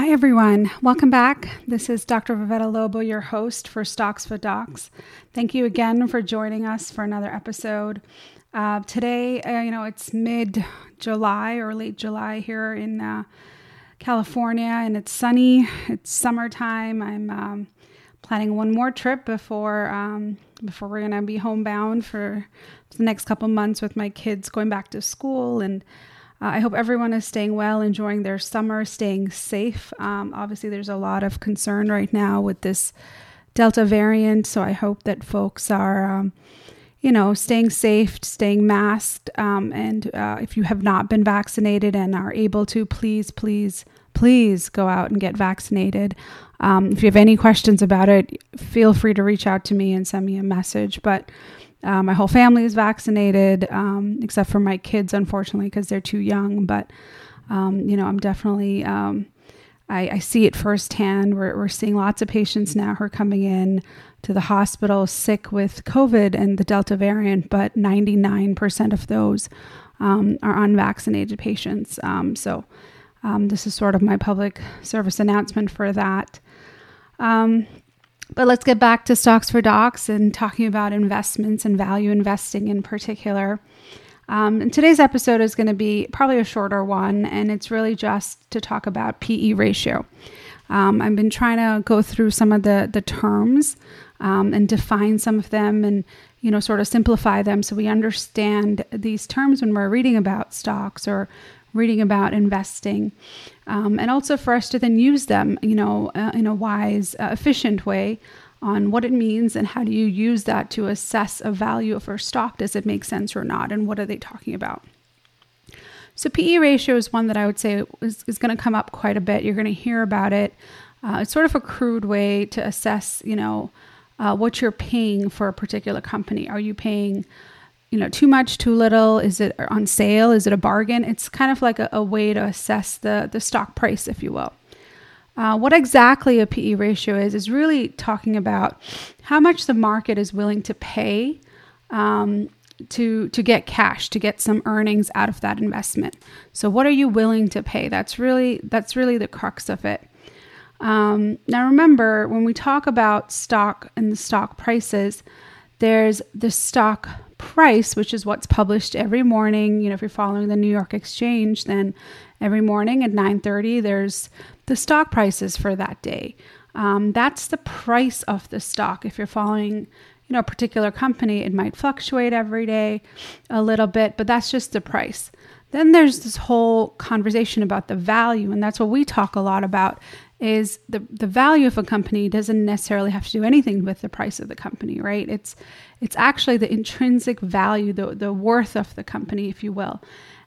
Hi, everyone. Welcome back. This is Dr. Vivetta Lobo, your host for Stocks for Docs. Thank you again for joining us for another episode. Uh, today, uh, you know, it's mid July or late July here in uh, California, and it's sunny. It's summertime. I'm um, planning one more trip before um, before we're gonna be homebound for the next couple months with my kids going back to school and uh, I hope everyone is staying well, enjoying their summer, staying safe. Um, obviously, there's a lot of concern right now with this Delta variant, so I hope that folks are, um, you know, staying safe, staying masked, um, and uh, if you have not been vaccinated and are able to, please, please, please go out and get vaccinated. Um, if you have any questions about it, feel free to reach out to me and send me a message. But uh, my whole family is vaccinated, um, except for my kids, unfortunately, because they're too young. But, um, you know, I'm definitely, um, I, I, see it firsthand. We're, we're seeing lots of patients now who are coming in to the hospital sick with COVID and the Delta variant, but 99% of those um, are unvaccinated patients. Um, so, um, this is sort of my public service announcement for that. But let's get back to stocks for docs and talking about investments and value investing in particular. Um, and today's episode is going to be probably a shorter one, and it's really just to talk about PE ratio. Um, I've been trying to go through some of the the terms um, and define some of them, and you know, sort of simplify them so we understand these terms when we're reading about stocks or reading about investing, um, and also for us to then use them, you know, uh, in a wise, uh, efficient way on what it means and how do you use that to assess a value of a stock. Does it make sense or not? And what are they talking about? So PE ratio is one that I would say is, is going to come up quite a bit. You're going to hear about it. Uh, it's sort of a crude way to assess, you know, uh, what you're paying for a particular company. Are you paying you know, too much, too little? Is it on sale? Is it a bargain? It's kind of like a, a way to assess the, the stock price, if you will. Uh, what exactly a PE ratio is, is really talking about how much the market is willing to pay um, to, to get cash, to get some earnings out of that investment. So what are you willing to pay? That's really, that's really the crux of it. Um, now remember, when we talk about stock and the stock prices, there's the stock price, which is what's published every morning. You know, if you're following the New York Exchange, then every morning at 9:30, there's the stock prices for that day. Um, that's the price of the stock. If you're following, you know, a particular company, it might fluctuate every day a little bit, but that's just the price. Then there's this whole conversation about the value, and that's what we talk a lot about is the the value of a company doesn't necessarily have to do anything with the price of the company, right? It's it's actually the intrinsic value, the the worth of the company, if you will.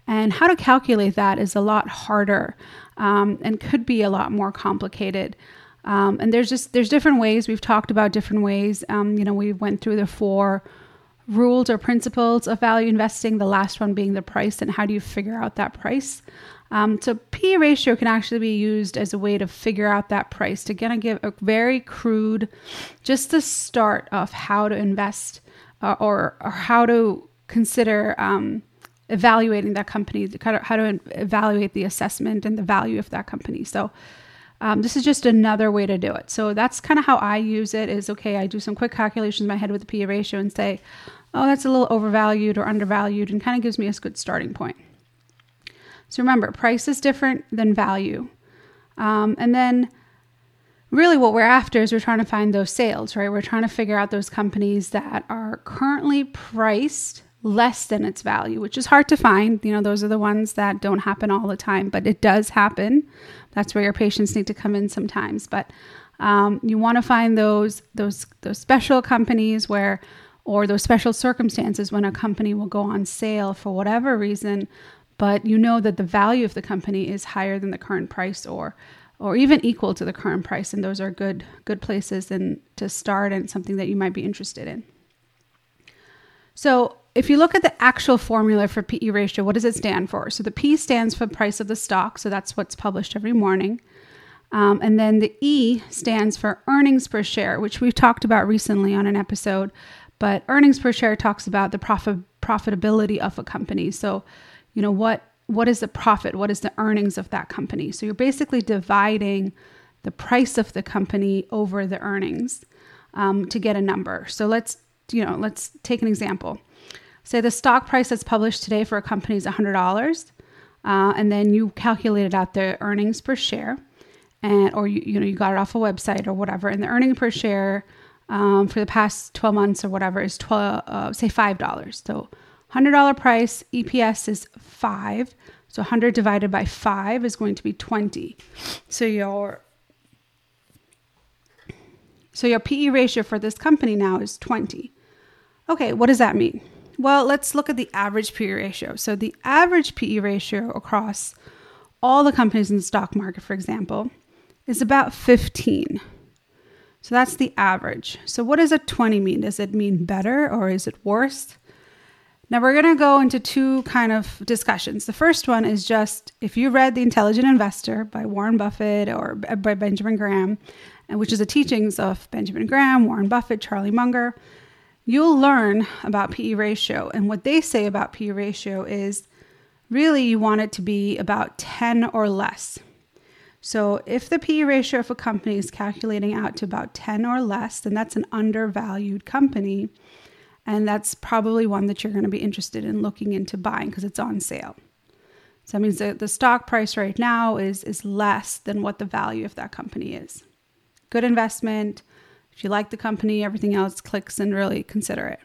And how to calculate that is a lot harder um, and could be a lot more complicated. Um, and there's just there's different ways. We've talked about different ways. Um, you know, we went through the four rules or principles of value investing. The last one being the price and how do you figure out that price. Um, so PE ratio can actually be used as a way to figure out that price to kind of give a very crude, just the start of how to invest uh, or, or how to consider um, evaluating that company, kind of how to evaluate the assessment and the value of that company. So um, this is just another way to do it. So that's kind of how I use it. Is okay. I do some quick calculations in my head with the PE ratio and say, oh, that's a little overvalued or undervalued, and kind of gives me a good starting point. So remember, price is different than value. Um, and then really what we're after is we're trying to find those sales, right? We're trying to figure out those companies that are currently priced less than its value, which is hard to find. You know, those are the ones that don't happen all the time, but it does happen. That's where your patience need to come in sometimes. But um, you want to find those those those special companies where or those special circumstances when a company will go on sale for whatever reason but you know that the value of the company is higher than the current price or or even equal to the current price and those are good good places and to start and something that you might be interested in so if you look at the actual formula for PE ratio, what does it stand for? So the P stands for price of the stock, so that's what's published every morning. Um, and then the E stands for earnings per share, which we've talked about recently on an episode. But earnings per share talks about the profit profitability of a company. So you know what what is the profit? What is the earnings of that company? So you're basically dividing the price of the company over the earnings um, to get a number. So let's you know let's take an example. Say the stock price that's published today for a company is $100, uh, and then you calculated out the earnings per share, and or you you know you got it off a website or whatever, and the earning per share um, for the past 12 months or whatever is 12 uh, say $5. So $100 price, EPS is 5. So 100 divided by 5 is going to be 20. So your so your PE ratio for this company now is 20. Okay, what does that mean? Well, let's look at the average PE ratio. So the average PE ratio across all the companies in the stock market, for example, is about 15. So that's the average. So what does a 20 mean? Does it mean better or is it worse? Now we're going to go into two kind of discussions. The first one is just if you read The Intelligent Investor by Warren Buffett or by Benjamin Graham, which is the teachings of Benjamin Graham, Warren Buffett, Charlie Munger, you'll learn about PE ratio. And what they say about PE ratio is really you want it to be about 10 or less. So if the PE ratio of a company is calculating out to about 10 or less, then that's an undervalued company. And that's probably one that you're going to be interested in looking into buying because it's on sale. So that means that the stock price right now is, is less than what the value of that company is. Good investment. If you like the company, everything else clicks and really consider it.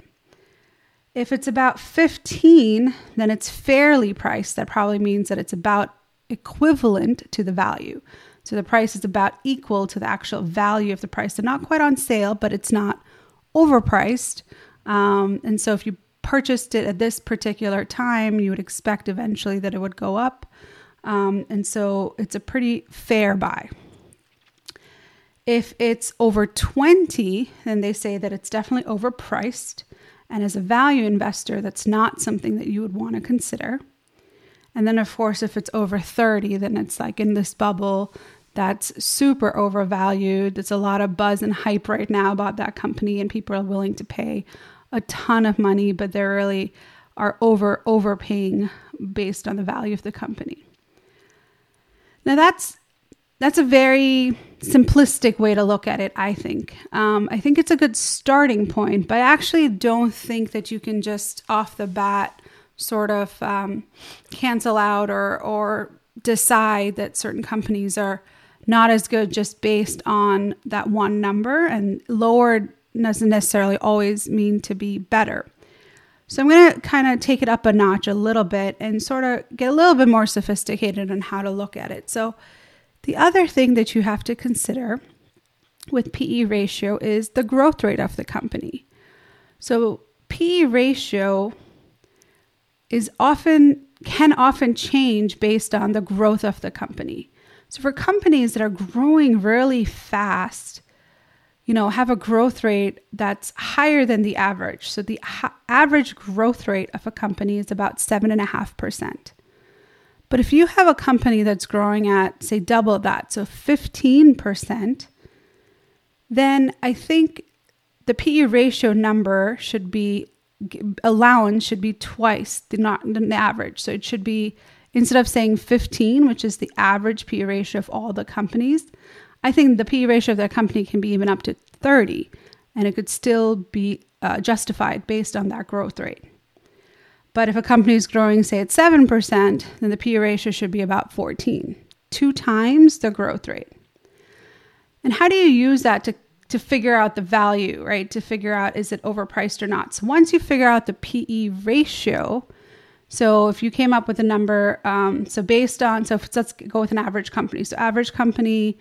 If it's about 15, then it's fairly priced. That probably means that it's about equivalent to the value. So the price is about equal to the actual value of the price. They're not quite on sale, but it's not overpriced. Um, and so if you purchased it at this particular time, you would expect eventually that it would go up. Um, and so it's a pretty fair buy. If it's over 20, then they say that it's definitely overpriced. And as a value investor, that's not something that you would want to consider. And then, of course, if it's over 30, then it's like in this bubble that's super overvalued. There's a lot of buzz and hype right now about that company, and people are willing to pay a ton of money, but they really are over overpaying based on the value of the company. Now that's that's a very simplistic way to look at it. I think. Um, I think it's a good starting point, but I actually don't think that you can just off the bat sort of um, cancel out or or decide that certain companies are not as good just based on that one number and lowered doesn't necessarily always mean to be better. So I'm going to kind of take it up a notch a little bit and sort of get a little bit more sophisticated on how to look at it. So the other thing that you have to consider with PE ratio is the growth rate of the company. So PE ratio is often can often change based on the growth of the company. So for companies that are growing really fast, you know, have a growth rate that's higher than the average. So the ha- average growth rate of a company is about seven and a half percent. But if you have a company that's growing at, say, double that, so 15%, then I think the PE ratio number should be, allowance should be twice the, not, the average. So it should be, instead of saying 15, which is the average PE ratio of all the companies, I think the PE ratio of that company can be even up to 30, and it could still be uh, justified based on that growth rate. But if a company is growing, say, at 7%, then the PE ratio should be about 14, two times the growth rate. And how do you use that to, to figure out the value, right? To figure out is it overpriced or not? So once you figure out the PE ratio, so if you came up with a number, um, so based on, so let's go with an average company. So average company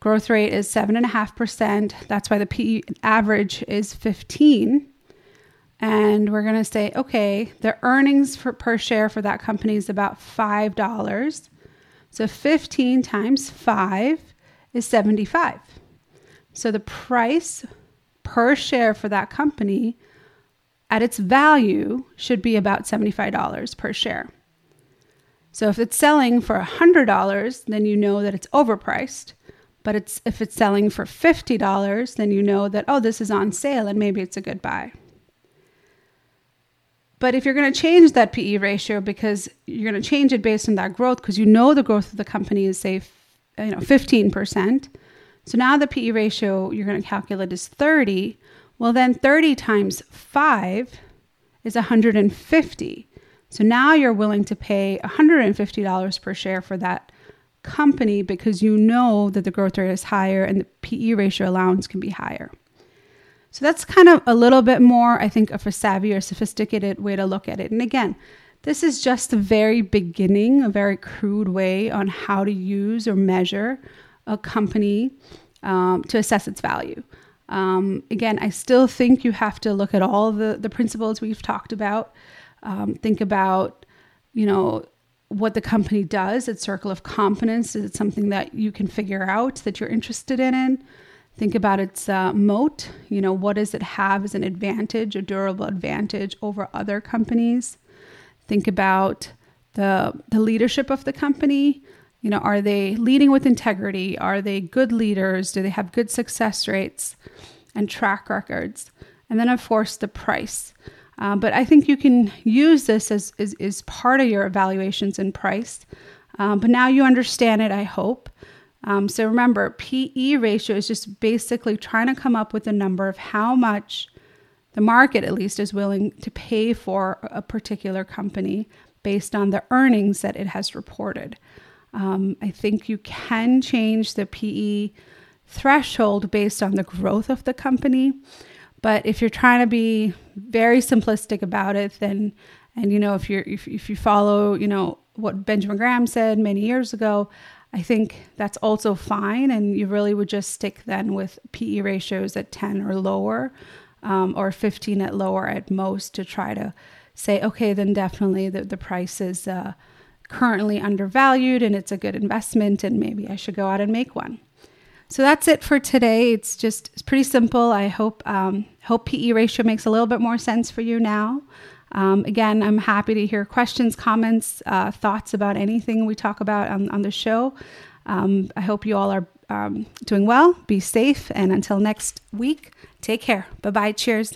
Growth rate is 7.5%. That's why the PE average is 15. And we're going to say, okay, the earnings for, per share for that company is about $5. So 15 times 5 is 75. So the price per share for that company at its value should be about $75 per share. So if it's selling for $100, then you know that it's overpriced. But it's if it's selling for $50, then you know that oh, this is on sale and maybe it's a good buy. But if you're going to change that PE ratio because you're going to change it based on that growth because you know the growth of the company is say you know 15%. So now the PE ratio you're going to calculate is 30. Well then 30 times 5 is 150. So now you're willing to pay $150 per share for that company because you know that the growth rate is higher and the PE ratio allowance can be higher. So that's kind of a little bit more, I think, of a savvy or sophisticated way to look at it. And again, this is just the very beginning, a very crude way on how to use or measure a company um, to assess its value. Um, again, I still think you have to look at all the, the principles we've talked about. Um, think about, you know, what the company does, its circle of competence. Is it something that you can figure out that you're interested in? Think about its uh, moat. You know, what does it have as an advantage, a durable advantage over other companies? Think about the the leadership of the company. You know, are they leading with integrity? Are they good leaders? Do they have good success rates and track records? And then, of course, the price. Uh, but I think you can use this as, as, as part of your evaluations in price. Um, but now you understand it, I hope. Um, so remember, PE ratio is just basically trying to come up with a number of how much the market, at least, is willing to pay for a particular company based on the earnings that it has reported. Um, I think you can change the PE threshold based on the growth of the company. But if you're trying to be very simplistic about it, then and you know if you're if, if you follow you know what Benjamin Graham said many years ago, I think that's also fine. And you really would just stick then with PE ratios at 10 or lower um, or 15 at lower at most to try to say, okay, then definitely the, the price is uh, currently undervalued and it's a good investment and maybe I should go out and make one. So that's it for today. It's just it's pretty simple. I hope um, hope PE ratio makes a little bit more sense for you now. Um, again, I'm happy to hear questions, comments, uh, thoughts about anything we talk about on, on the show. Um, I hope you all are um, doing well, be safe, and until next week, take care. Bye bye. Cheers.